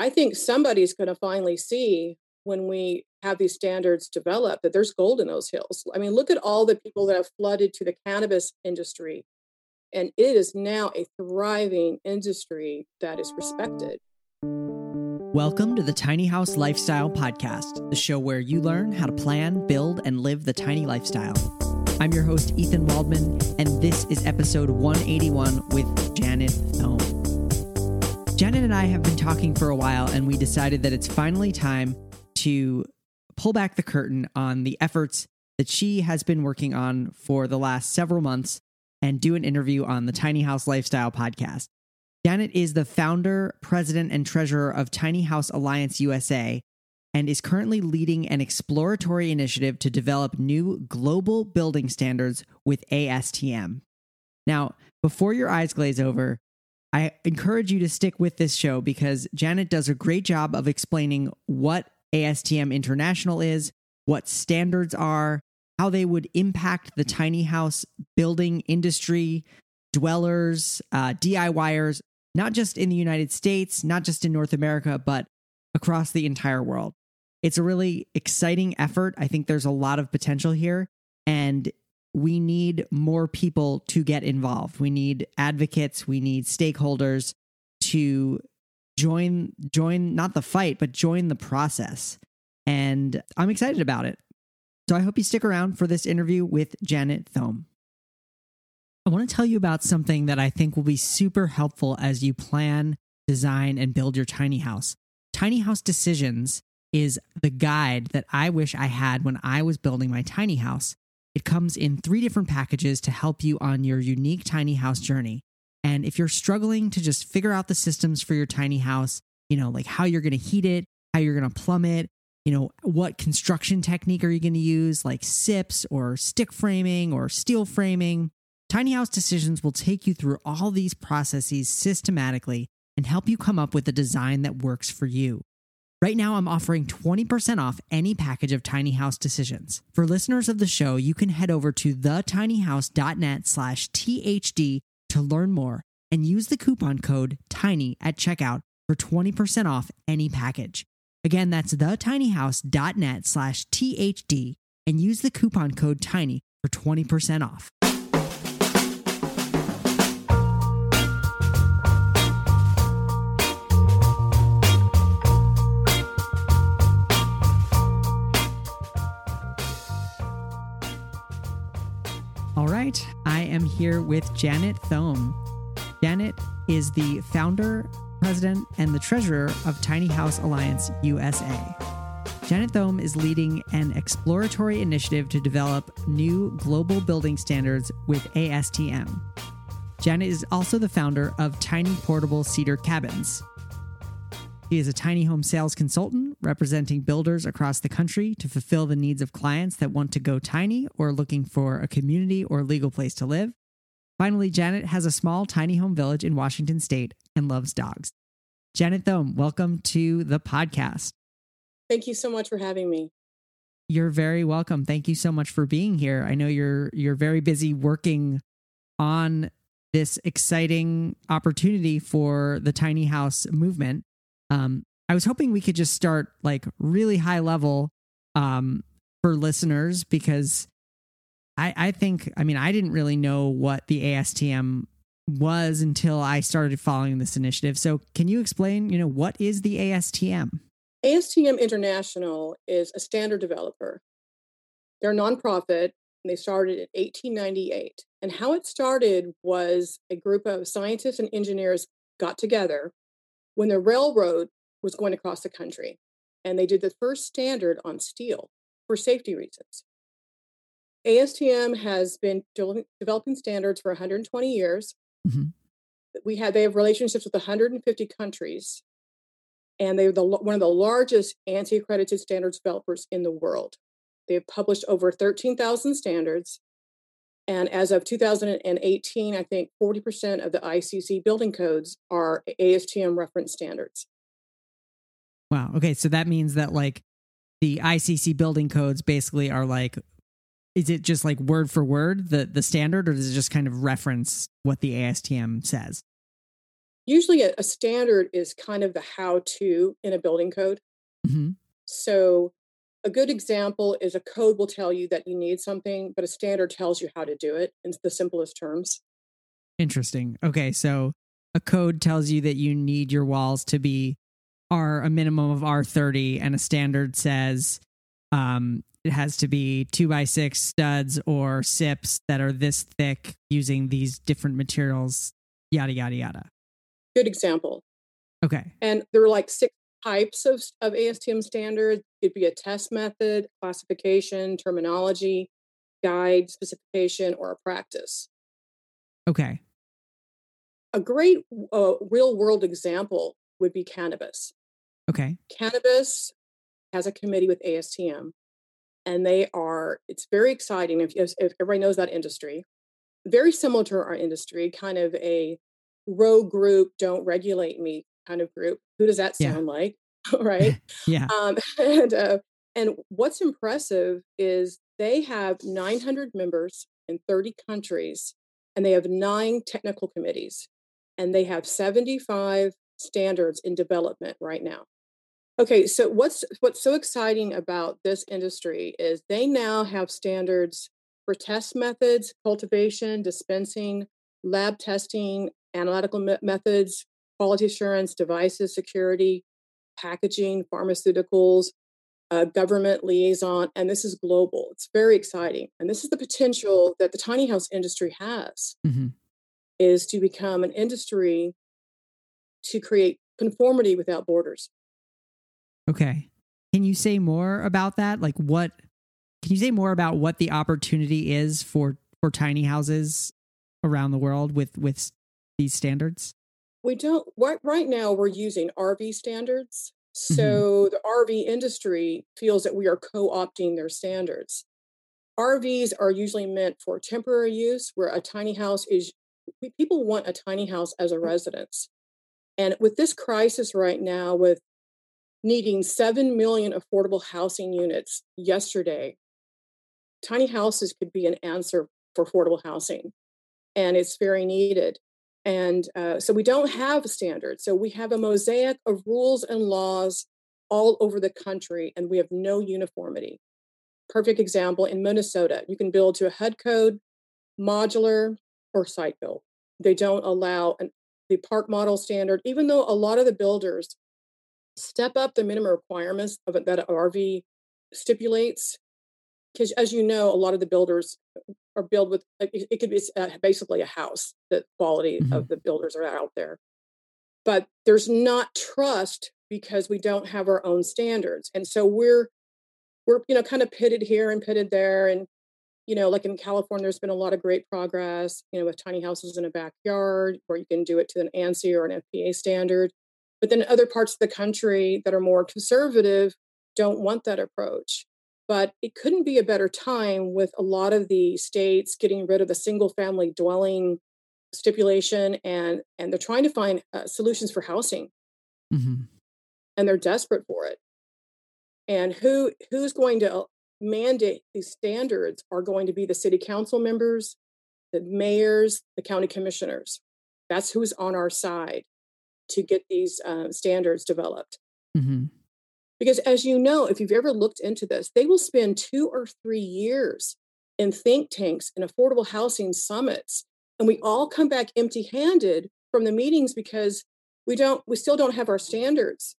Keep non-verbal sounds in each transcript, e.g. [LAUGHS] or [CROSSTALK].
I think somebody's going to finally see when we have these standards developed that there's gold in those hills. I mean, look at all the people that have flooded to the cannabis industry. And it is now a thriving industry that is respected. Welcome to the Tiny House Lifestyle Podcast, the show where you learn how to plan, build, and live the tiny lifestyle. I'm your host, Ethan Waldman, and this is episode 181 with Janet Thome. Janet and I have been talking for a while, and we decided that it's finally time to pull back the curtain on the efforts that she has been working on for the last several months and do an interview on the Tiny House Lifestyle podcast. Janet is the founder, president, and treasurer of Tiny House Alliance USA and is currently leading an exploratory initiative to develop new global building standards with ASTM. Now, before your eyes glaze over, I encourage you to stick with this show because Janet does a great job of explaining what ASTM International is, what standards are, how they would impact the tiny house building industry, dwellers, uh, DIYers, not just in the United States, not just in North America, but across the entire world. It's a really exciting effort. I think there's a lot of potential here, and we need more people to get involved. We need advocates, we need stakeholders to join join not the fight but join the process. And i'm excited about it. So i hope you stick around for this interview with janet thome. I want to tell you about something that i think will be super helpful as you plan design and build your tiny house. Tiny house decisions is the guide that i wish i had when i was building my tiny house it comes in three different packages to help you on your unique tiny house journey and if you're struggling to just figure out the systems for your tiny house, you know, like how you're going to heat it, how you're going to plumb it, you know, what construction technique are you going to use, like SIPs or stick framing or steel framing? Tiny House Decisions will take you through all these processes systematically and help you come up with a design that works for you. Right now, I'm offering 20% off any package of Tiny House Decisions. For listeners of the show, you can head over to thetinyhouse.net slash THD to learn more and use the coupon code TINY at checkout for 20% off any package. Again, that's thetinyhouse.net slash THD and use the coupon code TINY for 20% off. All right, I am here with Janet Thome. Janet is the founder, president, and the treasurer of Tiny House Alliance USA. Janet Thome is leading an exploratory initiative to develop new global building standards with ASTM. Janet is also the founder of Tiny Portable Cedar Cabins, he is a tiny home sales consultant representing builders across the country to fulfill the needs of clients that want to go tiny or looking for a community or legal place to live. Finally, Janet has a small tiny home village in Washington state and loves dogs. Janet Thome, welcome to the podcast. Thank you so much for having me. You're very welcome. Thank you so much for being here. I know you're you're very busy working on this exciting opportunity for the tiny house movement. Um, I was hoping we could just start like really high level um, for listeners because I, I think, I mean, I didn't really know what the ASTM was until I started following this initiative. So, can you explain, you know, what is the ASTM? ASTM International is a standard developer. They're a nonprofit and they started in 1898. And how it started was a group of scientists and engineers got together when the railroad was going across the country. And they did the first standard on steel for safety reasons. ASTM has been de- developing standards for 120 years. Mm-hmm. We had they have relationships with 150 countries, and they're the, one of the largest ANSI-accredited standards developers in the world. They have published over 13,000 standards, and as of 2018, I think 40% of the ICC building codes are ASTM reference standards. Wow. Okay. So that means that like the ICC building codes basically are like, is it just like word for word the the standard, or does it just kind of reference what the ASTM says? usually a, a standard is kind of the how to in a building code. Mm-hmm. So a good example is a code will tell you that you need something, but a standard tells you how to do it in the simplest terms. Interesting. Okay, so a code tells you that you need your walls to be are a minimum of R30, and a standard says um, it has to be two by six studs or SIPs that are this thick using these different materials, yada, yada, yada. Good example. Okay. And there are like six types of, of ASTM standards. It could be a test method, classification, terminology, guide, specification, or a practice. Okay. A great uh, real world example would be cannabis. Okay. Cannabis has a committee with ASTM, and they are, it's very exciting if, if everybody knows that industry. Very similar to our industry, kind of a rogue group, don't regulate me kind of group. Who does that sound yeah. like? [LAUGHS] right? [LAUGHS] yeah. Um, [LAUGHS] and, uh, and what's impressive is they have 900 members in 30 countries, and they have nine technical committees, and they have 75 standards in development right now. Okay, so what's what's so exciting about this industry is they now have standards for test methods, cultivation, dispensing, lab testing, analytical me- methods, quality assurance, devices, security, packaging, pharmaceuticals, uh, government liaison, and this is global. It's very exciting, and this is the potential that the tiny house industry has, mm-hmm. is to become an industry to create conformity without borders. Okay. Can you say more about that? Like what can you say more about what the opportunity is for for tiny houses around the world with with these standards? We don't right, right now we're using RV standards. Mm-hmm. So mm-hmm. the RV industry feels that we are co-opting their standards. RVs are usually meant for temporary use where a tiny house is people want a tiny house as a mm. residence. And with this crisis right now with needing 7 million affordable housing units yesterday. Tiny houses could be an answer for affordable housing, and it's very needed. And uh, so we don't have standards. So we have a mosaic of rules and laws all over the country, and we have no uniformity. Perfect example in Minnesota, you can build to a HUD code, modular, or site built. They don't allow an, the park model standard, even though a lot of the builders step up the minimum requirements of it that RV stipulates. Because as you know, a lot of the builders are built with it, could be uh, basically a house. The quality mm-hmm. of the builders are out there, but there's not trust because we don't have our own standards, and so we're we're you know kind of pitted here and pitted there, and you know like in California, there's been a lot of great progress. You know, with tiny houses in a backyard where you can do it to an ANSI or an FPA standard but then other parts of the country that are more conservative don't want that approach. But it couldn't be a better time with a lot of the states getting rid of the single family dwelling stipulation and and they're trying to find uh, solutions for housing mm-hmm. and they're desperate for it and who who's going to mandate these standards are going to be the city council members the mayors the county commissioners that's who's on our side to get these uh, standards developed. Mm-hmm. Because as you know, if you've ever looked into this, they will spend two or three years in think tanks and affordable housing summits. And we all come back empty handed from the meetings because we don't, we still don't have our standards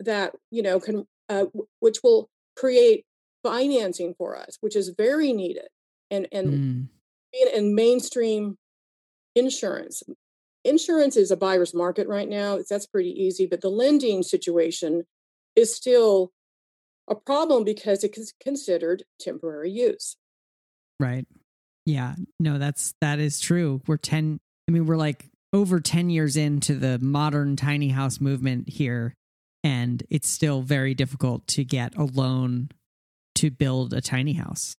that, you know, can, uh, which will create financing for us, which is very needed. And, and mm. in mainstream insurance, insurance is a buyer's market right now. That's pretty easy, but the lending situation is still a problem because it is considered temporary use. Right. Yeah. No, that's that is true. We're 10 I mean, we're like over 10 years into the modern tiny house movement here and it's still very difficult to get a loan to build a tiny house.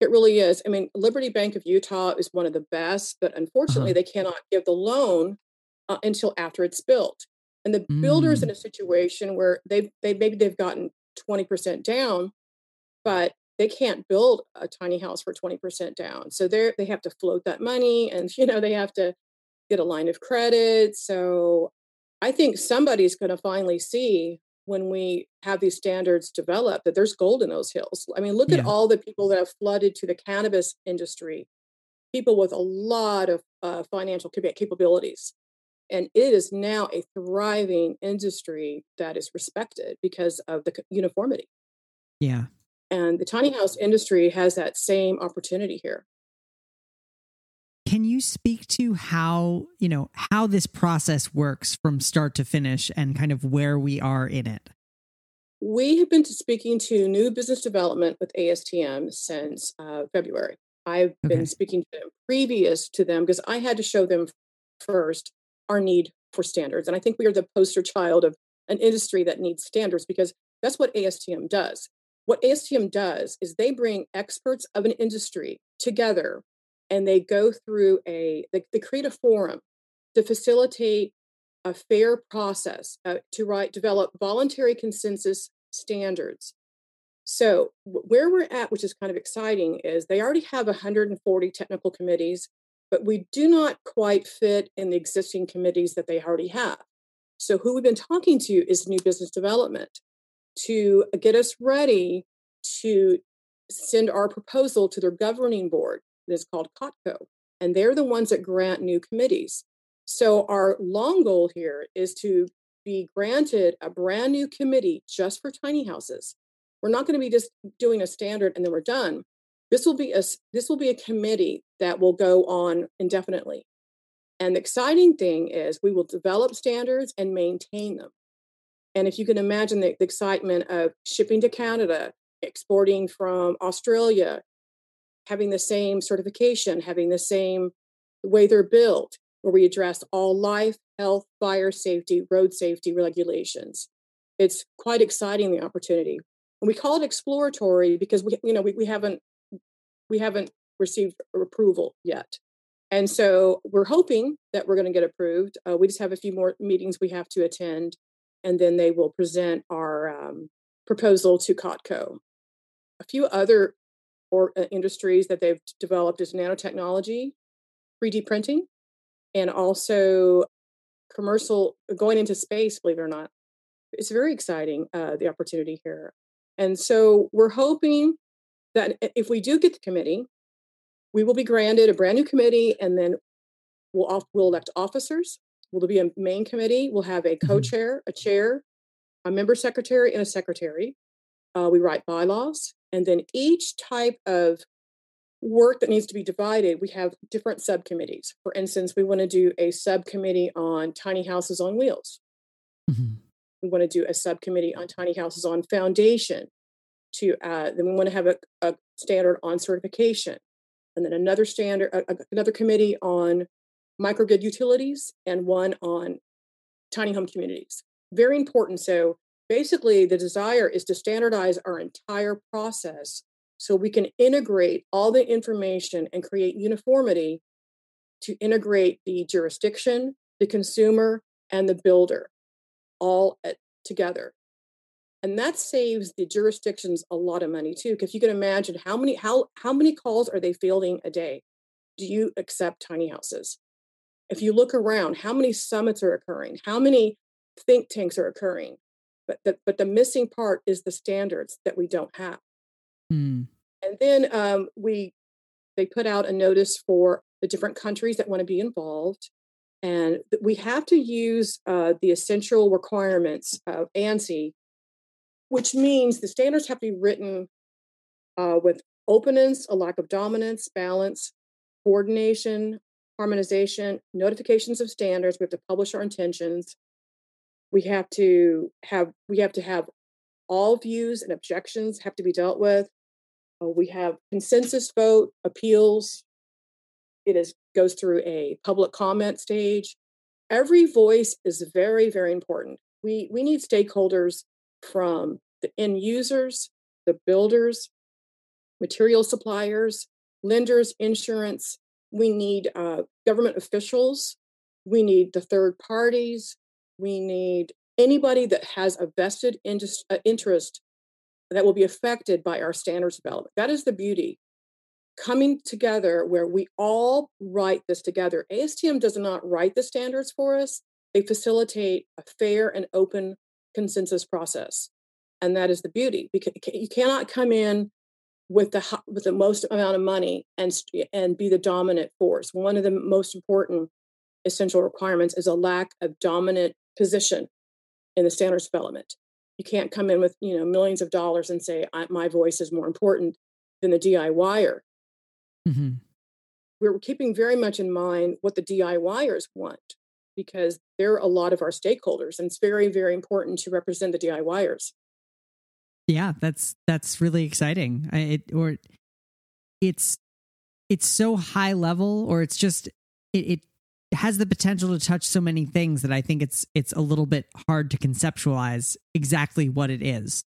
It really is. I mean, Liberty Bank of Utah is one of the best, but unfortunately, uh-huh. they cannot give the loan uh, until after it's built. And the mm. builders in a situation where they've they maybe they've gotten twenty percent down, but they can't build a tiny house for twenty percent down. So they they have to float that money, and [LAUGHS] you know they have to get a line of credit. So I think somebody's going to finally see when we have these standards developed that there's gold in those hills. I mean, look yeah. at all the people that have flooded to the cannabis industry, people with a lot of uh, financial capabilities. And it is now a thriving industry that is respected because of the uniformity. Yeah. And the tiny house industry has that same opportunity here. Can you speak to how, you know, how this process works from start to finish and kind of where we are in it? We have been speaking to new business development with ASTM since uh, February. I've okay. been speaking to them previous to them because I had to show them first our need for standards. And I think we are the poster child of an industry that needs standards because that's what ASTM does. What ASTM does is they bring experts of an industry together and they go through a they, they create a forum to facilitate a fair process uh, to write develop voluntary consensus standards. So where we're at which is kind of exciting is they already have 140 technical committees but we do not quite fit in the existing committees that they already have. So who we've been talking to is new business development to get us ready to send our proposal to their governing board that's called COTCO. And they're the ones that grant new committees. So our long goal here is to be granted a brand new committee just for tiny houses. We're not going to be just doing a standard and then we're done. This will be a this will be a committee that will go on indefinitely. And the exciting thing is we will develop standards and maintain them. And if you can imagine the, the excitement of shipping to Canada, exporting from Australia, having the same certification, having the same way they're built, where we address all life, health, fire safety, road safety regulations. It's quite exciting the opportunity. And we call it exploratory because we, you know, we, we haven't we haven't received approval yet. And so we're hoping that we're going to get approved. Uh, we just have a few more meetings we have to attend, and then they will present our um, proposal to COTCO. A few other or uh, industries that they've developed is nanotechnology, 3D printing, and also commercial going into space. Believe it or not, it's very exciting uh, the opportunity here. And so we're hoping that if we do get the committee, we will be granted a brand new committee, and then we'll we'll elect officers. Will be a main committee? We'll have a mm-hmm. co-chair, a chair, a member secretary, and a secretary. Uh, we write bylaws. And then each type of work that needs to be divided, we have different subcommittees. For instance, we want to do a subcommittee on tiny houses on wheels. Mm-hmm. We want to do a subcommittee on tiny houses on foundation. To uh, then we want to have a, a, standard on certification, and then another standard, uh, another committee on microgrid utilities, and one on tiny home communities. Very important. So basically the desire is to standardize our entire process so we can integrate all the information and create uniformity to integrate the jurisdiction the consumer and the builder all at, together. And that saves the jurisdictions a lot of money too because you can imagine how many how how many calls are they fielding a day? Do you accept tiny houses? If you look around how many summits are occurring? How many think tanks are occurring but the, but the missing part is the standards that we don't have. Mm. And then um, we they put out a notice for the different countries that want to be involved, and we have to use uh, the essential requirements of ANSI, which means the standards have to be written uh, with openness, a lack of dominance, balance, coordination, harmonization, notifications of standards. We have to publish our intentions, we have to have we have to have all views and objections have to be dealt with. Uh, we have consensus vote appeals. It is goes through a public comment stage. Every voice is very very important. We we need stakeholders from the end users the builders material suppliers lenders insurance. We need uh, government officials. We need the third parties we need anybody that has a vested uh, interest that will be affected by our standards development. That is the beauty coming together where we all write this together. ASTM does not write the standards for us, they facilitate a fair and open consensus process. And that is the beauty because you cannot come in with the with the most amount of money and and be the dominant force. One of the most important essential requirements is a lack of dominant position in the standards development. You can't come in with you know millions of dollars and say my voice is more important than the DIYer. Mm-hmm. We're keeping very much in mind what the DIYers want because they're a lot of our stakeholders, and it's very very important to represent the DIYers. Yeah, that's that's really exciting. I, it or it's it's so high level, or it's just it, it has the potential to touch so many things that I think it's it's a little bit hard to conceptualize exactly what it is.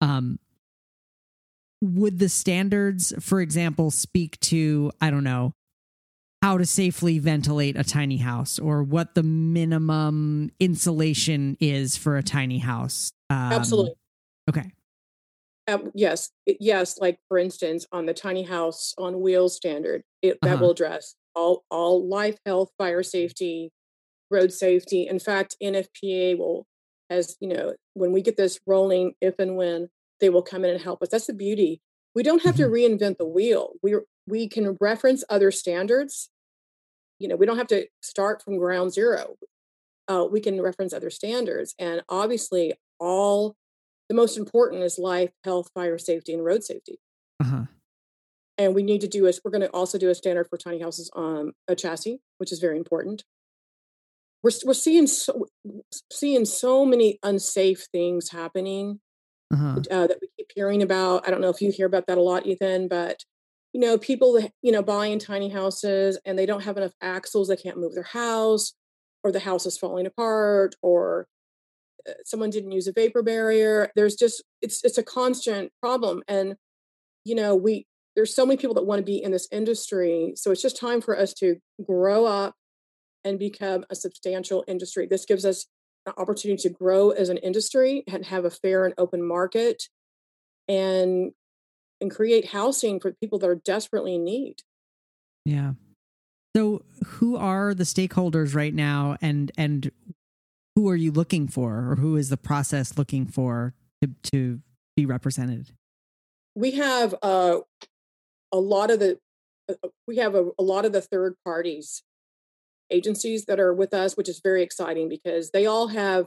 Um, would the standards, for example, speak to I don't know how to safely ventilate a tiny house or what the minimum insulation is for a tiny house? Um, Absolutely. Okay. Um, yes, yes. Like for instance, on the tiny house on wheels standard, it, that uh-huh. will address all all life, health, fire safety, road safety. In fact, NFPA will, as you know, when we get this rolling, if and when they will come in and help us. That's the beauty. We don't have mm-hmm. to reinvent the wheel. We we can reference other standards. You know, we don't have to start from ground zero. Uh, we can reference other standards, and obviously, all the most important is life, health, fire safety, and road safety. Uh-huh. And we need to do a, we're going to also do a standard for tiny houses on a chassis, which is very important. We're, we're seeing so, seeing so many unsafe things happening uh-huh. uh, that we keep hearing about. I don't know if you hear about that a lot, Ethan, but you know, people you know buying tiny houses and they don't have enough axles, they can't move their house, or the house is falling apart, or uh, someone didn't use a vapor barrier there's just it's it's a constant problem and you know we there's so many people that want to be in this industry so it's just time for us to grow up and become a substantial industry. This gives us an opportunity to grow as an industry and have a fair and open market and and create housing for people that are desperately in need. Yeah. So who are the stakeholders right now and and who are you looking for or who is the process looking for to, to be represented? We have uh, a lot of the uh, uh, we have a, a lot of the third parties agencies that are with us which is very exciting because they all have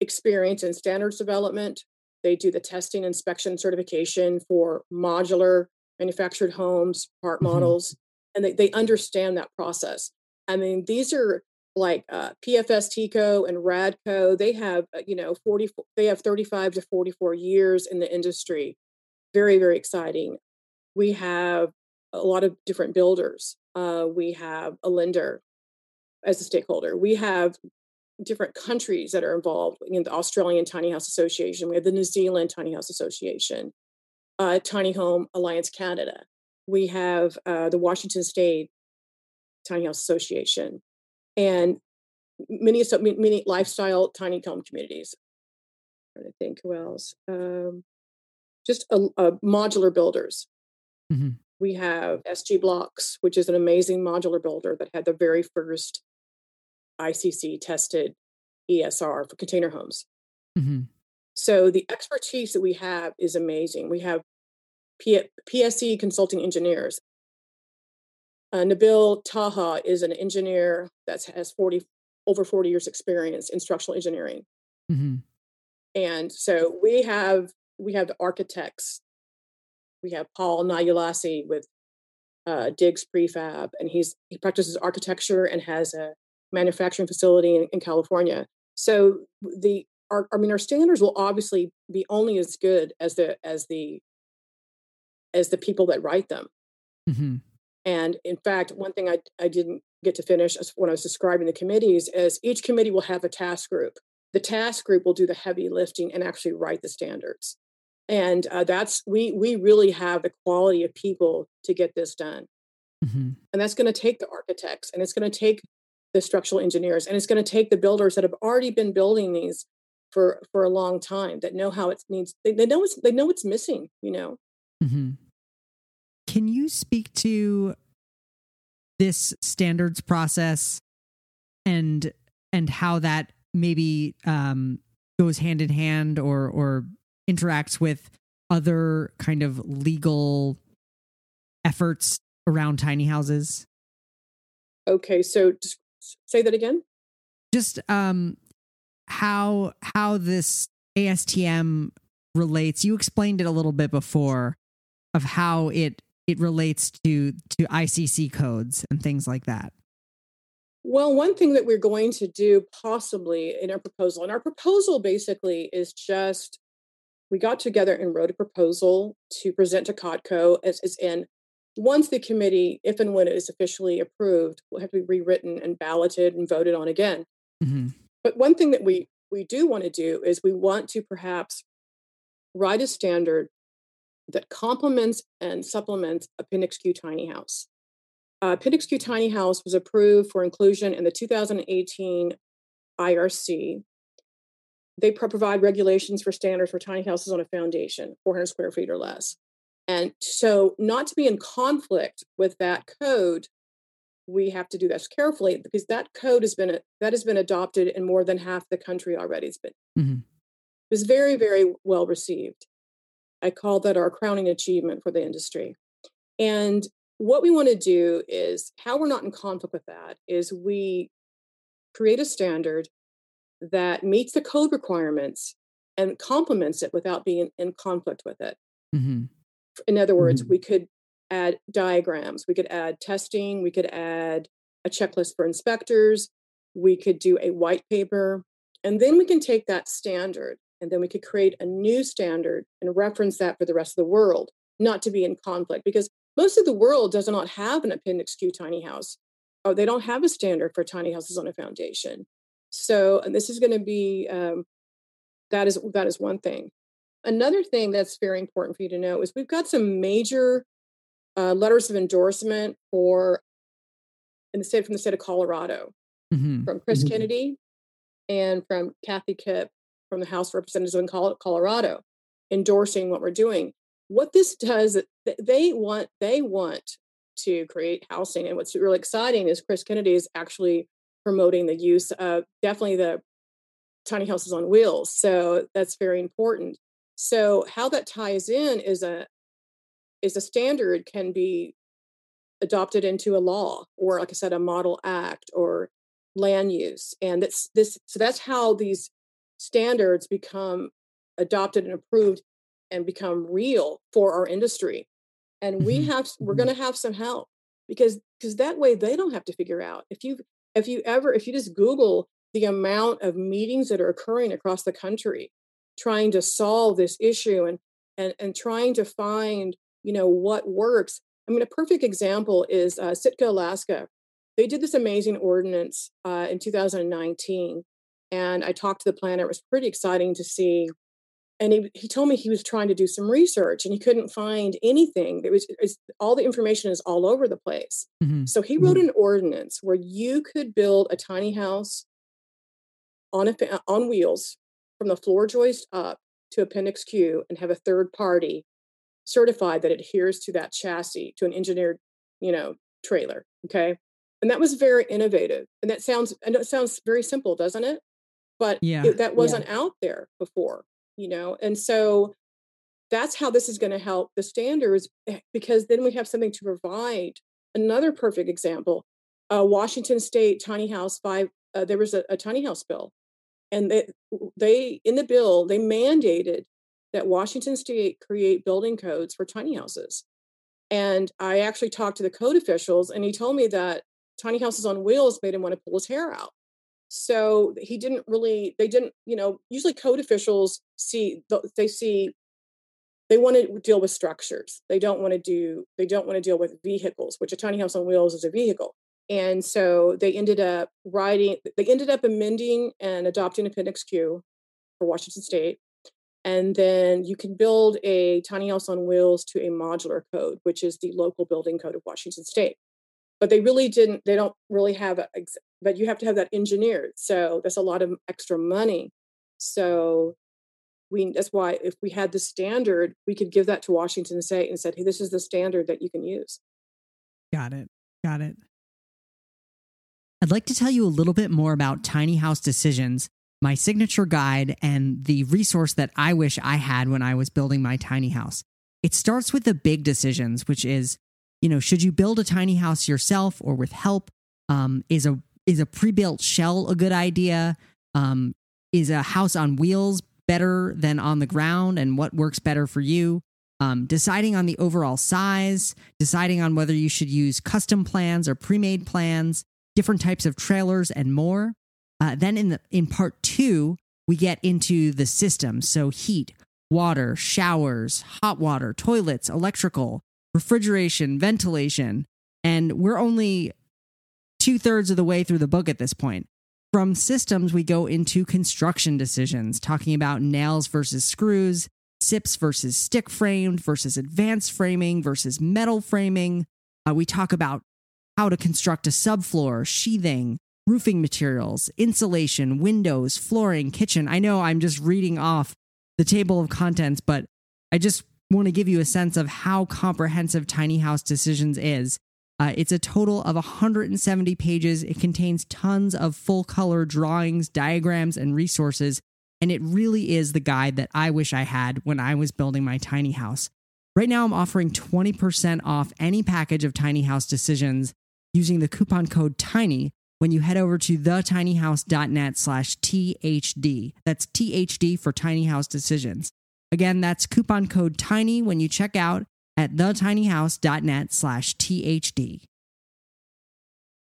experience in standards development they do the testing inspection certification for modular manufactured homes part mm-hmm. models and they, they understand that process i mean these are like uh, PFS TECO and Radco, they have uh, you know 40 they have 35 to 44 years in the industry. Very very exciting. We have a lot of different builders. Uh, we have a lender as a stakeholder. We have different countries that are involved in the Australian Tiny House Association. We have the New Zealand Tiny House Association, uh, Tiny Home Alliance Canada. We have uh, the Washington State Tiny House Association and many many lifestyle tiny home communities. I'm trying to think who else. Um, just a, a modular builders. Mm-hmm. We have SG Blocks, which is an amazing modular builder that had the very first ICC tested ESR for container homes. Mm-hmm. So the expertise that we have is amazing. We have P- PSE consulting engineers uh, Nabil Taha is an engineer that has 40 over 40 years experience in structural engineering. Mm-hmm. And so we have we have the architects. We have Paul Nayulasi with uh, Diggs Prefab, and he's he practices architecture and has a manufacturing facility in, in California. So the our, I mean our standards will obviously be only as good as the as the as the people that write them. Mm-hmm. And in fact, one thing I, I didn't get to finish when I was describing the committees is each committee will have a task group. The task group will do the heavy lifting and actually write the standards. And uh, that's we we really have the quality of people to get this done. Mm-hmm. And that's going to take the architects and it's going to take the structural engineers and it's going to take the builders that have already been building these for for a long time that know how it needs they, they know it's they know it's missing you know mm-hmm can you speak to this standards process and and how that maybe um, goes hand in hand or or interacts with other kind of legal efforts around tiny houses? Okay, so just say that again. Just um, how how this ASTM relates. You explained it a little bit before of how it it relates to to ICC codes and things like that. Well, one thing that we're going to do possibly in our proposal, and our proposal basically is just we got together and wrote a proposal to present to COTCO as is in once the committee, if and when it is officially approved, will have to be rewritten and balloted and voted on again. Mm-hmm. But one thing that we we do want to do is we want to perhaps write a standard that complements and supplements Appendix Q Tiny House. Uh, Appendix Q Tiny House was approved for inclusion in the 2018 IRC. They pro- provide regulations for standards for tiny houses on a foundation, 400 square feet or less. And so, not to be in conflict with that code, we have to do this carefully because that code has been that has been adopted in more than half the country already. It's been mm-hmm. it was very very well received. I call that our crowning achievement for the industry. And what we want to do is how we're not in conflict with that is we create a standard that meets the code requirements and complements it without being in conflict with it. Mm-hmm. In other words, mm-hmm. we could add diagrams, we could add testing, we could add a checklist for inspectors, we could do a white paper, and then we can take that standard and then we could create a new standard and reference that for the rest of the world, not to be in conflict because most of the world does not have an Appendix Q tiny house. Or they don't have a standard for tiny houses on a foundation. So, and this is going to be um, that is that is one thing. Another thing that's very important for you to know is we've got some major uh, letters of endorsement for in the state from the state of Colorado mm-hmm. from Chris mm-hmm. Kennedy and from Cathy Kipp from the House of Representatives in Colorado endorsing what we're doing. What this does, they want they want to create housing, and what's really exciting is Chris Kennedy is actually promoting the use of definitely the tiny houses on wheels. So that's very important. So how that ties in is a is a standard can be adopted into a law or like I said, a model act or land use. And that's this so that's how these standards become adopted and approved and become real for our industry and we mm-hmm. have we're mm-hmm. going to have some help because because that way they don't have to figure out if you if you ever if you just google the amount of meetings that are occurring across the country trying to solve this issue and and and trying to find you know what works i mean a perfect example is uh, sitka alaska they did this amazing ordinance uh, in 2019 and I talked to the planner. It was pretty exciting to see. And he, he told me he was trying to do some research and he couldn't find anything. It was, was all the information is all over the place. Mm-hmm. So he wrote mm-hmm. an ordinance where you could build a tiny house on a on wheels from the floor joist up to Appendix Q and have a third party certified that adheres to that chassis to an engineered, you know, trailer. Okay. And that was very innovative. And that sounds and it sounds very simple, doesn't it? but yeah. it, that wasn't yeah. out there before you know and so that's how this is going to help the standards eh, because then we have something to provide. Another perfect example uh, washington state tiny house five uh, there was a, a, tiny house bill and they, they in the bill they mandated that washington state create building codes for tiny houses. And i actually talked to the code officials and he told me that tiny houses on wheels made him want to pull his hair out so he didn't really they didn't you know usually code officials see they see they want to deal with structures. They don't want to do they don't want to deal with vehicles which a tiny house on wheels is a vehicle. And so they ended up writing they ended up amending and adopting appendix q for washington state. And then you can build a tiny house on wheels to a modular code which is the local building code of washington state but they really didn't they don't really have a but you have to have that engineered so that's a lot of extra money so we that's why if we had the standard, we could give that to Washington State and said, "Hey, this is the standard that you can use." Got it. Got it. I'd like to tell you a little bit more about Tiny House Decisions, my signature guide, and the resource that I wish I had when I was building my tiny house. It starts with the big decisions, which is, you know, should you build a tiny house yourself or with help? Um, is a is a pre-built shell a good idea? Um, is a house on wheels better than on the ground, and what works better for you? Um, deciding on the overall size, deciding on whether you should use custom plans or pre-made plans, different types of trailers, and more. Uh, then in the in part two, we get into the system so heat, water, showers, hot water, toilets, electrical, refrigeration, ventilation, and we're only two thirds of the way through the book at this point. From systems, we go into construction decisions, talking about nails versus screws, SIPs versus stick framed versus advanced framing versus metal framing. Uh, we talk about how to construct a subfloor, sheathing, roofing materials, insulation, windows, flooring, kitchen. I know I'm just reading off the table of contents, but I just want to give you a sense of how comprehensive Tiny House Decisions is. Uh, it's a total of 170 pages. It contains tons of full color drawings, diagrams, and resources. And it really is the guide that I wish I had when I was building my tiny house. Right now, I'm offering 20% off any package of Tiny House Decisions using the coupon code TINY when you head over to thetinyhouse.net slash THD. That's THD for Tiny House Decisions. Again, that's coupon code TINY when you check out at thetinyhouse.net slash THD.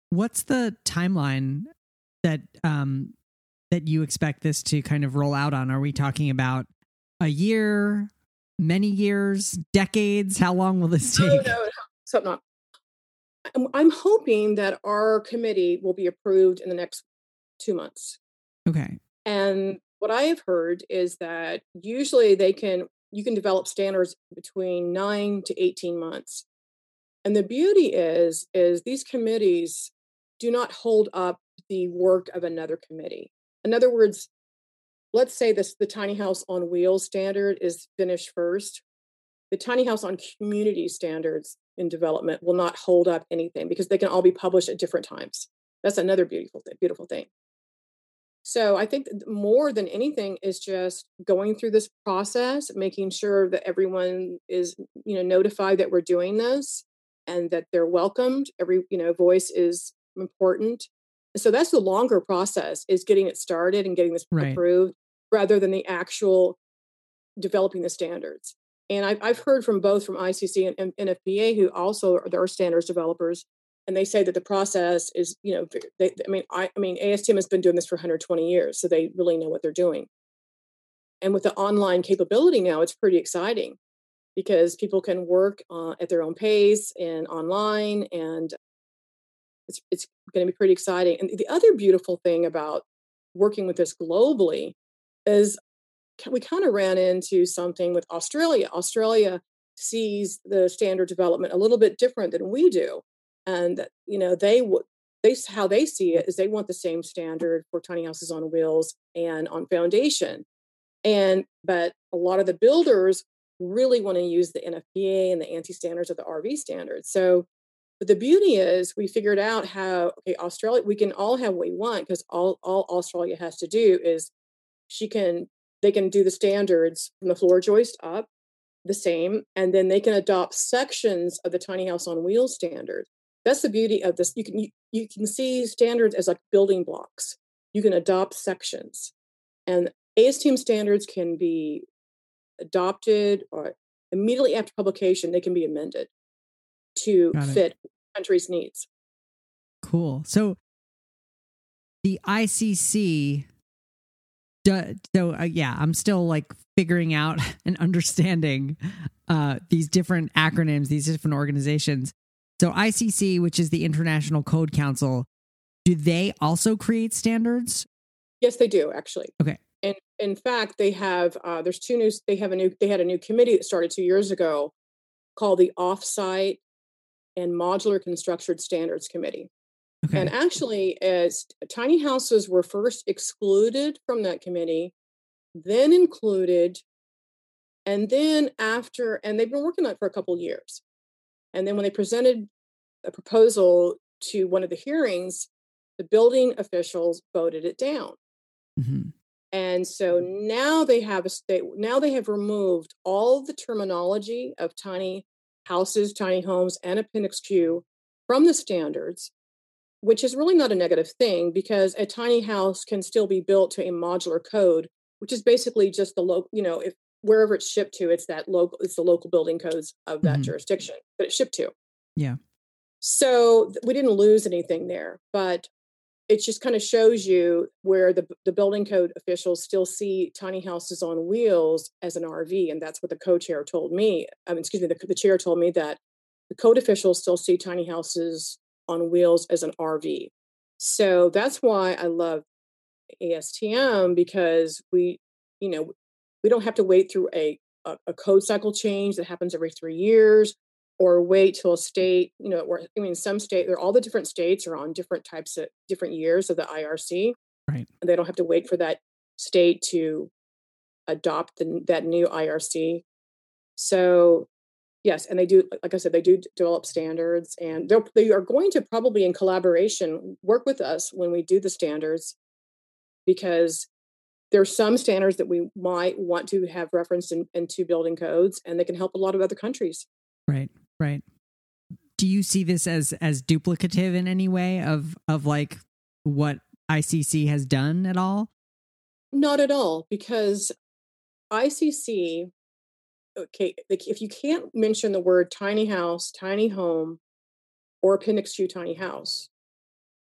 What's the timeline that um, that you expect this to kind of roll out on? Are we talking about a year, many years, decades? How long will this take? No, no, no. So not. I'm, I'm hoping that our committee will be approved in the next two months. Okay. And what I have heard is that usually they can you can develop standards between nine to 18 months. And the beauty is, is these committees do not hold up the work of another committee. In other words, let's say this the tiny house on wheels standard is finished first. The tiny house on community standards in development will not hold up anything because they can all be published at different times. That's another beautiful thing, beautiful thing. So I think more than anything is just going through this process, making sure that everyone is, you know, notified that we're doing this and that they're welcomed. Every, you know, voice is important. So that's the longer process is getting it started and getting this right. approved rather than the actual developing the standards. And I've, I've heard from both from ICC and, and NFPA, who also are, are standards developers, and they say that the process is you know they, i mean I, I mean astm has been doing this for 120 years so they really know what they're doing. And with the online capability now it's pretty exciting because people can work uh, at their own pace and online and it's, it's going to be pretty exciting. And the other beautiful thing about working with this globally is we kind of ran into something with australia. Australia sees the standard development a little bit different than we do and you know they they how they see it is they want the same standard for tiny houses on wheels and on foundation. And but a lot of the builders really want to use the nfpa and the ANSI standards of the rv standards. So but the beauty is we figured out how okay australia we can all have what we want because all all australia has to do is she can they can do the standards from the floor joist up the same and then they can adopt sections of the tiny house on wheels standard that's the beauty of this. You can you, you can see standards as like building blocks. You can adopt sections. And ASTM standards can be adopted or immediately after publication they can be amended to fit countries needs. Cool. So the icc so uh, yeah i'm still like figuring out [LAUGHS] and understanding uh, these different acronyms these different organizations so ICC, which is the International Code Council, do they also create standards? Yes, they do actually. Okay. And in fact, they have uh, there's two new they have a new they had a new committee that started two years ago called the Offsite and Modular Construction Standards Committee. Okay. And actually, as tiny houses were first excluded from that committee then included, and then after, and they've been working on it for a couple years. And then when they presented a proposal to one of the hearings, the building officials voted it down. Mm-hmm. And so now they have a state, now they have removed all the terminology of tiny houses, tiny homes, and Appendix Q from the standards, which is really not a negative thing because a tiny house can still be built to a modular code, which is basically just the local, you know, if wherever it's shipped to, it's that local, it's the local building codes of that mm-hmm. jurisdiction that it's shipped to. Yeah. So we didn't lose anything there, but it just kind of shows you where the, the building code officials still see tiny houses on wheels as an RV. And that's what the co-chair told me. I mean, excuse me, the, the chair told me that the code officials still see tiny houses on wheels as an RV. So that's why I love ASTM because we, you know, we don't have to wait through a, a, a code cycle change that happens every three years or wait till a state, you know, or I mean, some state, all the different states are on different types of different years of the IRC. Right. And they don't have to wait for that state to adopt the, that new IRC. So, yes, and they do, like I said, they do develop standards, and they're, they are going to probably in collaboration work with us when we do the standards, because there's some standards that we might want to have referenced in, into building codes, and they can help a lot of other countries. Right. Right. Do you see this as as duplicative in any way of of like what ICC has done at all? Not at all, because ICC okay, if you can't mention the word tiny house, tiny home, or appendix to tiny house,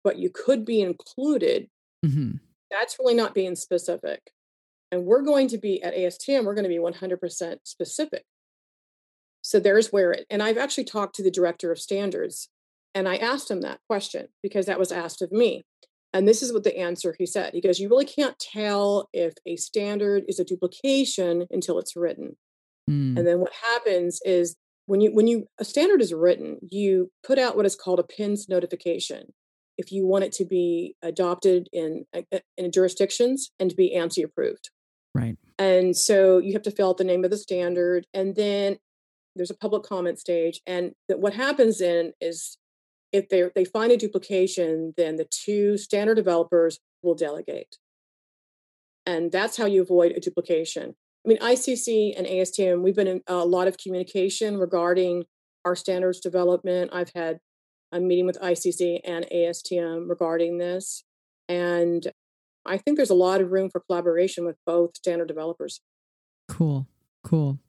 but you could be included, mm-hmm. that's really not being specific. And we're going to be at ASTM, we're going to be 100% specific. So there's where it, and I've actually talked to the director of standards and I asked him that question because that was asked of me. And this is what the answer he said. He goes, You really can't tell if a standard is a duplication until it's written. Mm. And then what happens is when you when you a standard is written, you put out what is called a PINS notification if you want it to be adopted in in jurisdictions and to be ANSI approved. Right. And so you have to fill out the name of the standard and then there's a public comment stage and that what happens then is if they they find a duplication then the two standard developers will delegate. And that's how you avoid a duplication. I mean icc and astm we've been in a lot of communication regarding our standards development. I've had a meeting with icc and astm regarding this and i think there's a lot of room for collaboration with both standard developers. Cool cool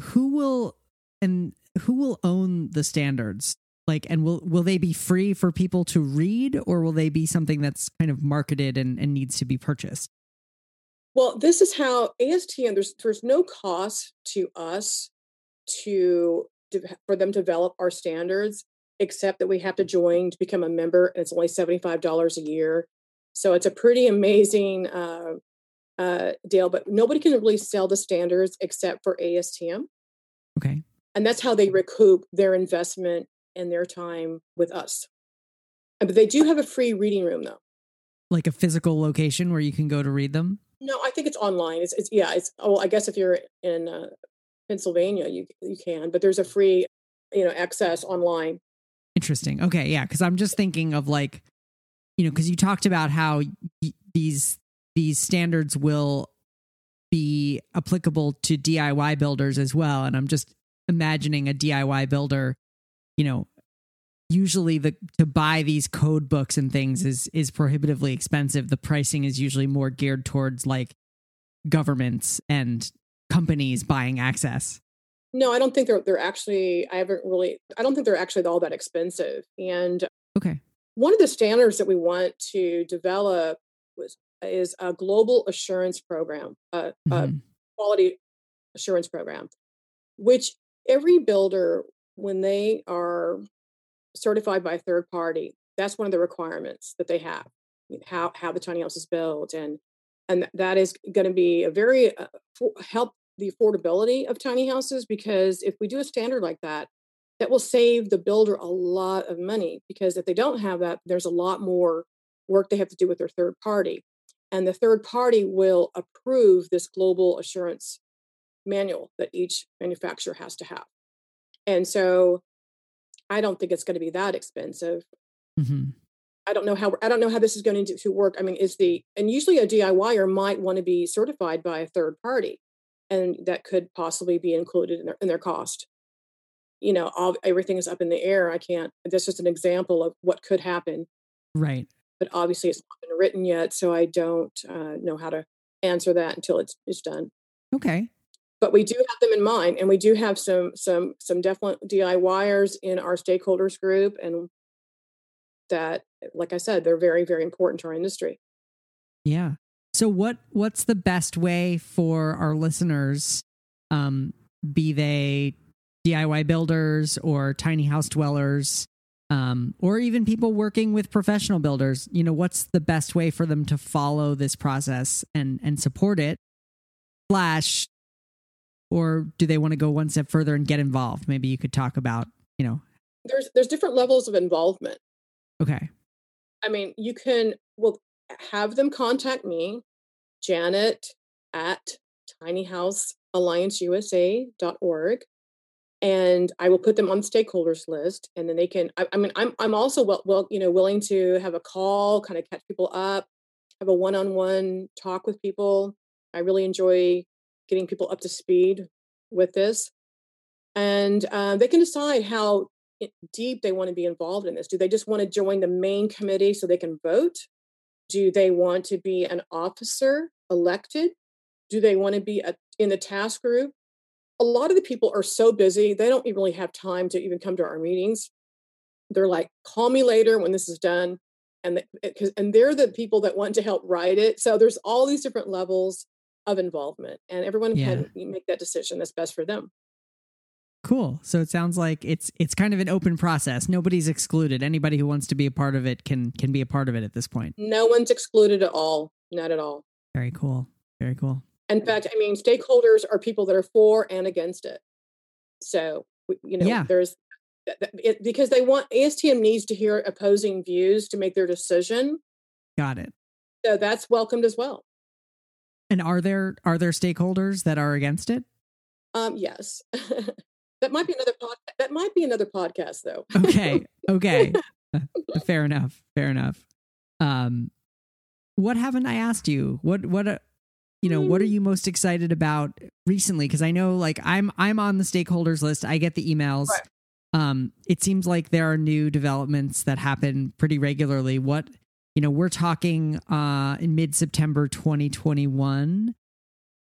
who will and who will own the standards? Like, and will will they be free for people to read, or will they be something that's kind of marketed and, and needs to be purchased? Well, this is how ASTM. There's there's no cost to us to, for them to develop our standards, except that we have to join to become a member, and it's only seventy five dollars a year. So it's a pretty amazing uh, uh, deal. But nobody can really sell the standards except for ASTM. Okay. And that's how they recoup their investment and their time with us. But they do have a free reading room though. Like a physical location where you can go to read them? No i think it's online. It's, it's yeah it's oh i guess if you're in uh, pennsylvania you you can but there's a free you know access online. Interesting. Okay yeah because i'm just thinking of like you know because you talked about how y- these these standards will be applicable to diy builders as well and i'm just imagining a DIY builder, you know, usually the to buy these code books and things is is prohibitively expensive. The pricing is usually more geared towards like governments and companies buying access. No, I don't think they're they're actually I haven't really I don't think they're actually all that expensive. And okay. One of the standards that we want to develop was is a global assurance program, uh, mm-hmm. a quality assurance program, which every builder, when they are certified by a third party, that's one of the requirements that they have. How how the tiny house is built, and and that is going to be a very uh, for, help the affordability of tiny houses because if we do a standard like that, that will save the builder a lot of money because if they don't have that, there's a lot more work they have to do with their third party. And the third party will approve this global assurance manual that each manufacturer has to have. And so I don't think it's going to be that expensive. Mm-hmm. I don't know how I don't know how this is going to, to work. I mean, is the and usually a DIYer might want to be certified by a third party, and that could possibly be included in their in their cost. You know, all everything is up in the air. I can't. That's just an example of what could happen. Right. But obviously, it's not been written yet, so I don't uh, know how to answer that until it's it's done. Okay but we do have them in mind and we do have some some some definite DIYers in our stakeholders group and that like I said they're very very important to our industry. Yeah. So what what's the best way for our listeners um be they DIY builders or tiny house dwellers um, or even people working with professional builders you know what's the best way for them to follow this process and and support it slash or do they want to go one step further and get involved? Maybe you could talk about, you know. There's there's different levels of involvement. Okay. I mean, you can well have them contact me, Janet at tinyhouseallianceusa.org and I will put them on the stakeholders list, and then they can. I, I, mean, I'm I'm also well, well, you know, willing to have a call, kind of catch people up, have a one-on-one talk with people. I really enjoy getting people up to speed with this. And uh, they can decide how deep they want to be involved in this. Do they just want to join the main committee so they can vote? Do they want to be an officer elected? Do they want to be a, in the task group? A lot of the people are so busy, they don't even really have time to even come to our meetings. They're like, call me later when this is done. And, the, eh, and they're the people that want to help write it. So there's all these different levels of involvement and everyone yeah. can make that decision that's best for them cool so it sounds like it's it's kind of an open process nobody's excluded anybody who wants to be a part of it can can be a part of it at this point no one's excluded at all not at all very cool very cool in fact i mean stakeholders are people that are for and against it so you know yeah. there's it, because they want astm needs to hear opposing views to make their decision got it so that's welcomed as well and are there are there stakeholders that are against it? Um, yes. [LAUGHS] that might be another pod- that might be another podcast though. okay. Okay. [LAUGHS] fair enough. Fair enough. Um what haven't I asked you? What what uh, you know, what are mm. you most excited about recently because I know like I'm I'm on the stakeholders list. I get the emails. Right. Um it seems like there are new developments that happen pretty regularly. What you know, we're talking uh, in mid September 2021.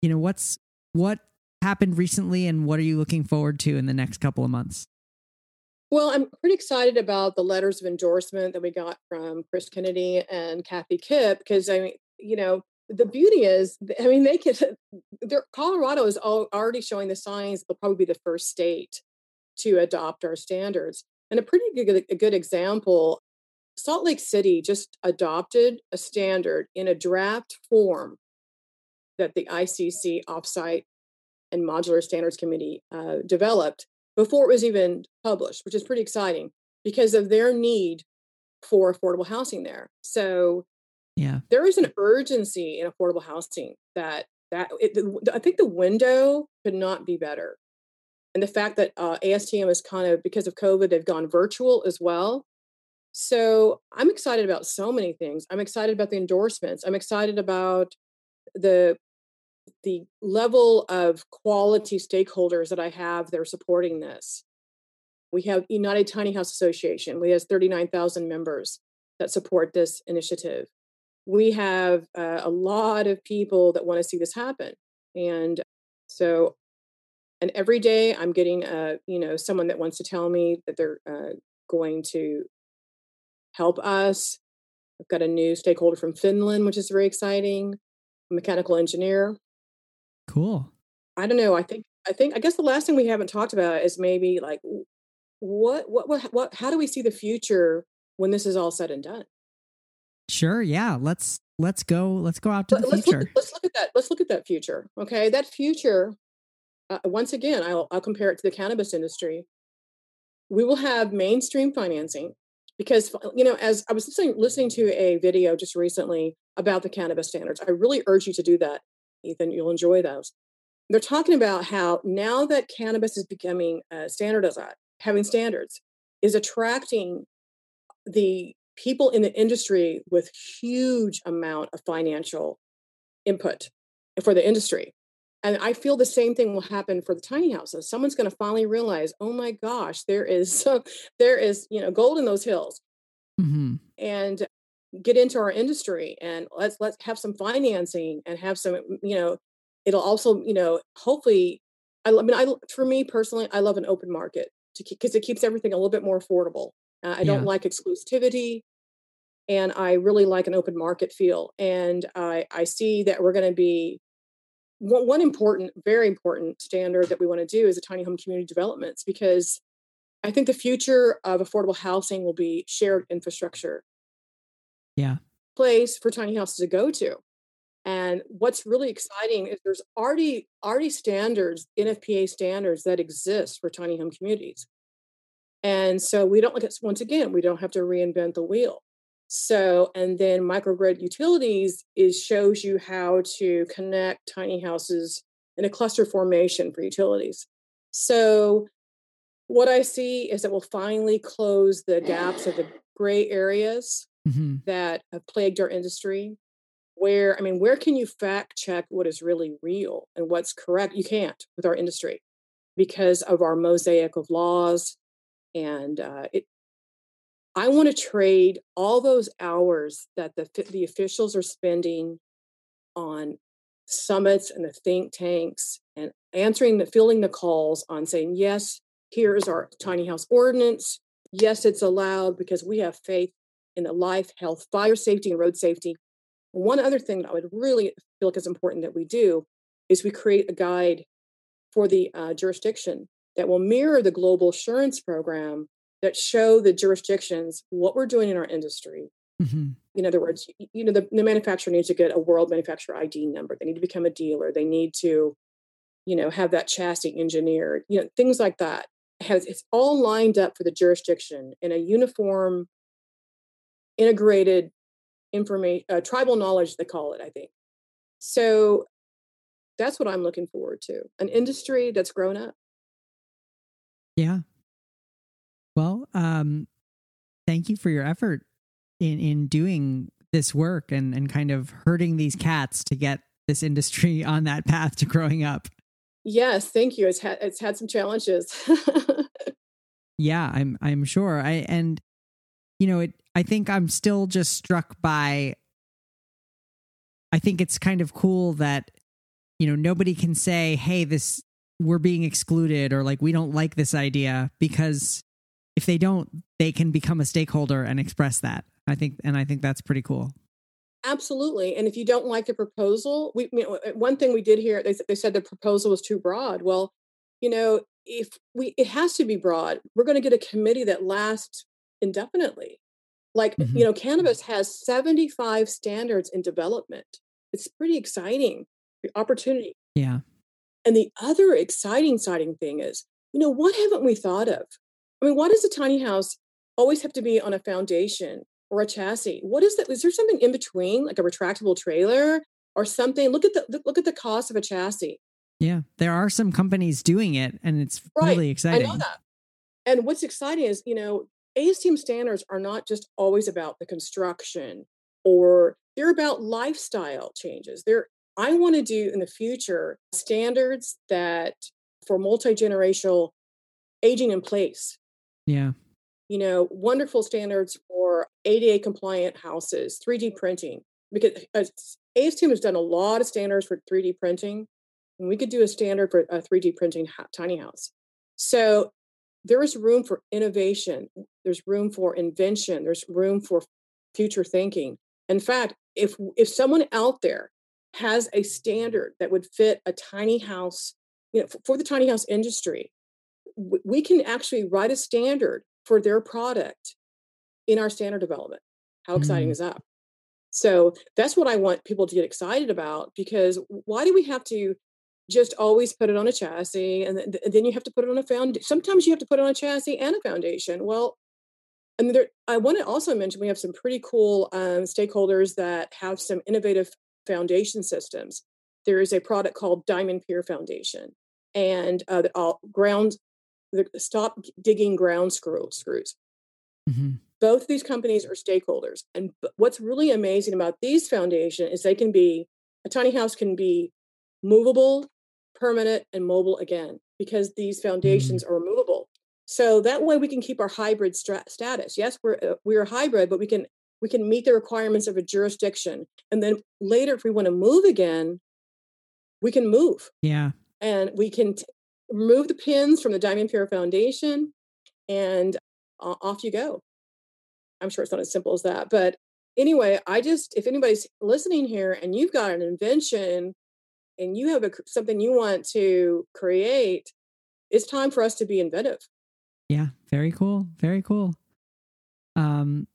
You know, what's what happened recently and what are you looking forward to in the next couple of months? Well, I'm pretty excited about the letters of endorsement that we got from Chris Kennedy and Cathy Kipp because I mean, you know, the beauty is, I mean, they could. [LAUGHS] Colorado is already showing the signs they'll probably be the first state to adopt our standards. And a pretty good, a good example Salt Lake City just adopted a standard in a draft form that the ICC Offsite and Modular Standards Committee uh, developed before it was even published, which is pretty exciting because of their need for affordable housing there. So, yeah, there is an urgency in affordable housing that that it, I think the window could not be better. And the fact that uh, ASTM is kind of because of COVID, they've gone virtual as well. So I'm excited about so many things. I'm excited about the endorsements. I'm excited about the the level of quality stakeholders that I have that are supporting this. We have United Tiny House Association. We have 39,000 members that support this initiative. We have uh, a lot of people that want to see this happen. And so, and every day I'm getting, uh, you know, someone that wants to tell me that they're uh, going to help us. I've got a new stakeholder from Finland, which is very exciting. mechanical engineer. Cool. I don't know. I think I think I guess the last thing we haven't talked about is maybe like what what what what how do we see the future when this is all said and done? Sure. Yeah. Let's let's go. Let's go out to the let's future. Look, let's look at that. Let's look at that future. Okay, that future. Uh, once again, I'll I'll compare it to the cannabis industry. We will have mainstream financing because you know as i was listening listening to a video just recently about the cannabis standards. I really urge you to do that, Ethan. You'll enjoy those. They're talking about how now that cannabis is becoming uh, standardized, having standards, is attracting the people in the industry with huge amount of financial input for the industry. And I feel the same thing will happen for the tiny houses. Someone's going to finally realize, oh my gosh, there is [LAUGHS] there is you know gold in those hills, mm-hmm. and get into our industry and let's let's have some financing and have some you know it'll also you know hopefully I, I mean I for me personally I love an open market because it keeps everything a little bit more affordable. Uh, I don't yeah. like exclusivity and I really like an open market feel. And I, I see that we're going to be one, one important, very important standard that we want to do is a tiny home community developments because I think the future of affordable housing will be shared infrastructure. Yeah. Place for tiny houses to go to. And what's really exciting is there's already already standards, NFPA standards that exist for tiny home communities. And so we don't look at once again, we don't have to reinvent the wheel. So, and then microgrid utilities is shows you how to connect tiny houses in a cluster formation for utilities. So, what I see is that we'll finally close the gaps of the gray areas mm-hmm. that have plagued our industry. Where, I mean, where can you fact check what is really real and what's correct? You can't with our industry because of our mosaic of laws. And uh, it, I want to trade all those hours that the the officials are spending on summits and the think tanks and answering the filling the calls on saying yes here's our tiny house ordinance. Yes it's allowed because we have faith in the life health fire safety and road safety. One other thing that i would really feel like is important that we do is we create a guide for the uh, jurisdiction that will mirror the global assurance program that show the jurisdictions what we're doing in our industry. Mm-hmm. In other words, you know, the, the manufacturer needs to get a world manufacturer ID number. They need to become a dealer. They need to, you know, have that chassis engineered. You know, things like that. Has it's all lined up for the jurisdiction in a uniform, integrated information, uh, tribal knowledge. They call it. I think. So that's what I'm looking forward to. An industry that's grown up. Yeah, well, um, thank you for your effort in in doing this work and and kind of hurting these cats to get this industry [LAUGHS] on that path to growing up. Yes, thank you. It's had it's had some challenges. [LAUGHS] yeah, I'm I'm sure. I and you know, it I think I'm still just struck by I think it's kind of cool that you know, nobody can say, "Hey, this we're being excluded" or like we don't like this idea because if they don't, they can become a stakeholder and express that. I think, and I think that's pretty cool. Absolutely. And if you don't like the proposal, we you know, one thing we did here, they, they said the proposal was too broad. Well, you know, if we it has to be broad, we're going to get a committee that lasts indefinitely. Like, mm-hmm. you know, cannabis has 75 standards in development. It's pretty exciting. The opportunity. Yeah. And the other exciting, exciting thing is, you know, what haven't we thought of? I mean, why does a tiny house always have to be on a foundation or a chassis? What is that? Is there something in between, like a retractable trailer or something? Look at the look at the cost of a chassis. Yeah, there are some companies doing it, and it's right. really exciting. I know that. And what's exciting is, you know, ASTM standards are not just always about the construction, or they're about lifestyle changes. They're I want to do in the future standards that for multi generational aging in place yeah. You know, wonderful standards for ADA compliant houses, 3D printing, because uh, ASTM has done a lot of standards for 3D printing, and we could do a standard for a 3D printing tiny house. So there is room for innovation, there's room for invention, there's room for future thinking. In fact, if if someone out there has a standard that would fit a tiny house, you know, for, the tiny house industry, we can actually write a standard for their product in our standard development. How exciting mm. is that? So that's what I want people to get excited about because why do we have to just always put it on a chassis and then you have to put it on a foundation? Sometimes you have to put it on a chassis and a foundation. Well, and there, I want to also mention we have some pretty cool um, stakeholders that have some innovative foundation systems. There is a product called Diamond Pier Foundation, and uh, all ground the stop digging ground screw, screws. Mm-hmm. Both of these companies are stakeholders, and what's really amazing about these foundation is they can be a tiny house can be movable, permanent, and mobile again because these foundations mm-hmm. are movable. So that way we can keep our hybrid stra- status. Yes, we're uh, we're hybrid, but we can we can meet the requirements of a jurisdiction. And then later, if we want to move again, we can move. Yeah, and we can t- remove the pins from the Diamond Pier Foundation, and uh, off you go. I'm sure it's not as simple as that, but anyway, I just if anybody's listening here and you've got an invention and you have a, something you want to create, it's time for us to be inventive. Yeah, very cool. Very cool. Um,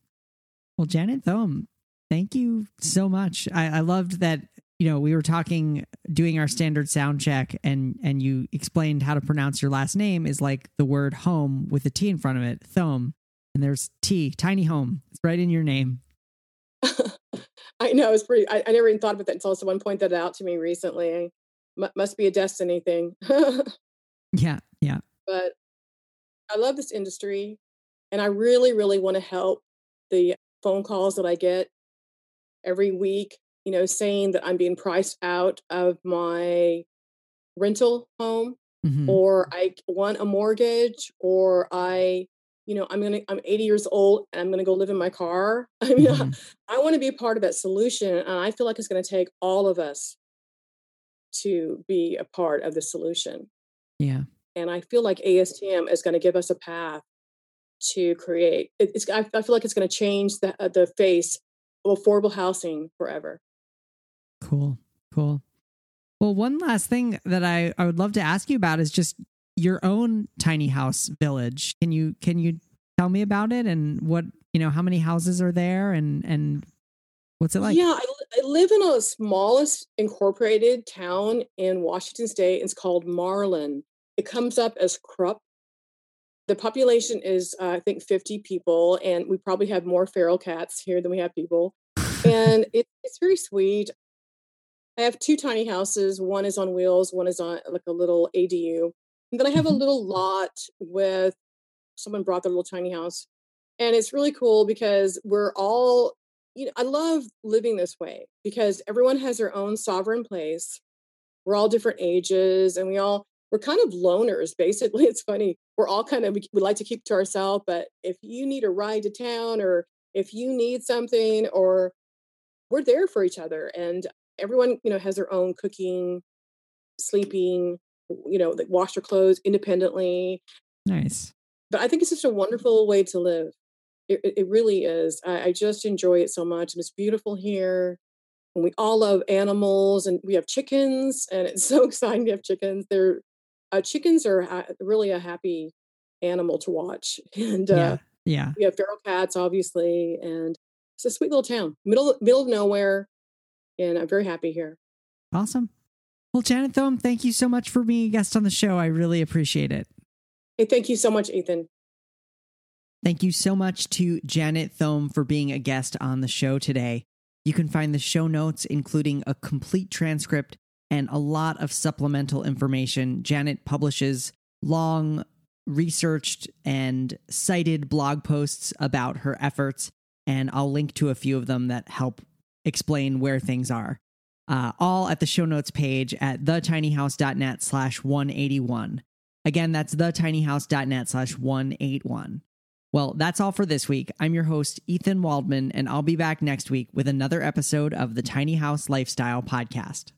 well, Janet Thome, thank you so much. I, I loved that. You know, we were talking, doing our standard sound check, and and you explained how to pronounce your last name is like the word home with a T in front of it, Thome, and there's T, tiny home. It's right in your name. [LAUGHS] I know it's pretty. I, I, never even thought about that until someone pointed that out to me recently. M- must be a destiny thing. [LAUGHS] yeah, yeah. But I love this industry and I really, really want to help the phone calls that I get every week, you know, saying that I'm being priced out of my rental home mm-hmm. or I want a mortgage or I, you know, I'm to, I'm 80 years old and I'm going to go live in my car. [LAUGHS] I mean, mm-hmm. I, I want to be a part of that solution. And I feel like it's going to take all of us to be a part of the solution. Yeah. And I feel like ASTM is going to give us a path to create. It's I, feel like it's going to change the uh, the face of affordable housing forever. Cool, cool. Well, one last thing that I, I would love to ask you about is just your own tiny house village. Can you can you tell me about it and what you know? How many houses are there and and what's it like? Yeah, I, I live in a smallest incorporated town in Washington State. It's called Marlin, it comes up as Krupp. The population is, uh, I think, 50 people, and we probably have more feral cats here than we have people. and it, it's very sweet. I have two tiny houses. One is on wheels, one is on like a little ADU. And then I have a mm-hmm. little lot with someone brought their little tiny house. And it's really cool because we're all, you know, I love living this way because everyone has their own sovereign place. We're all different ages and we all we're kind of loners basically [LAUGHS] it's funny we're all kind of we, we like to keep to ourselves but if you need a ride to town or if you need something or we're there for each other and everyone you know has their own cooking sleeping you know like wash their clothes independently. Nice. But i think it's just a wonderful way to live. It, it really is. I, I just enjoy it so much and it's beautiful here and we all love animals and we have chickens and it's [LAUGHS] so exciting to have chickens. They're uh, chickens are ha- really a happy animal to watch, [LAUGHS] and uh, yeah, yeah, we have feral cats, obviously, and it's a sweet little town, middle middle of nowhere, and I'm very happy here. Awesome. Well, Janet Thome, thank you so much for being a guest on the show. I really appreciate it. Hey, thank you so much, Ethan. Thank you so much to Janet Thome for being a guest on the show today. You can find the show notes, including a complete transcript and a lot of supplemental information. Janet publishes long, researched, and cited blog posts about her efforts, and I'll link to a few of them that help explain where things are. Uh, all at the show notes page at thetinyhouse.net slash 181. Again, that's thetinyhouse.net slash 181. Well, that's all for this week. I'm your host, Ethan Waldman, and I'll be back next week with another episode of the Tiny House Lifestyle Podcast.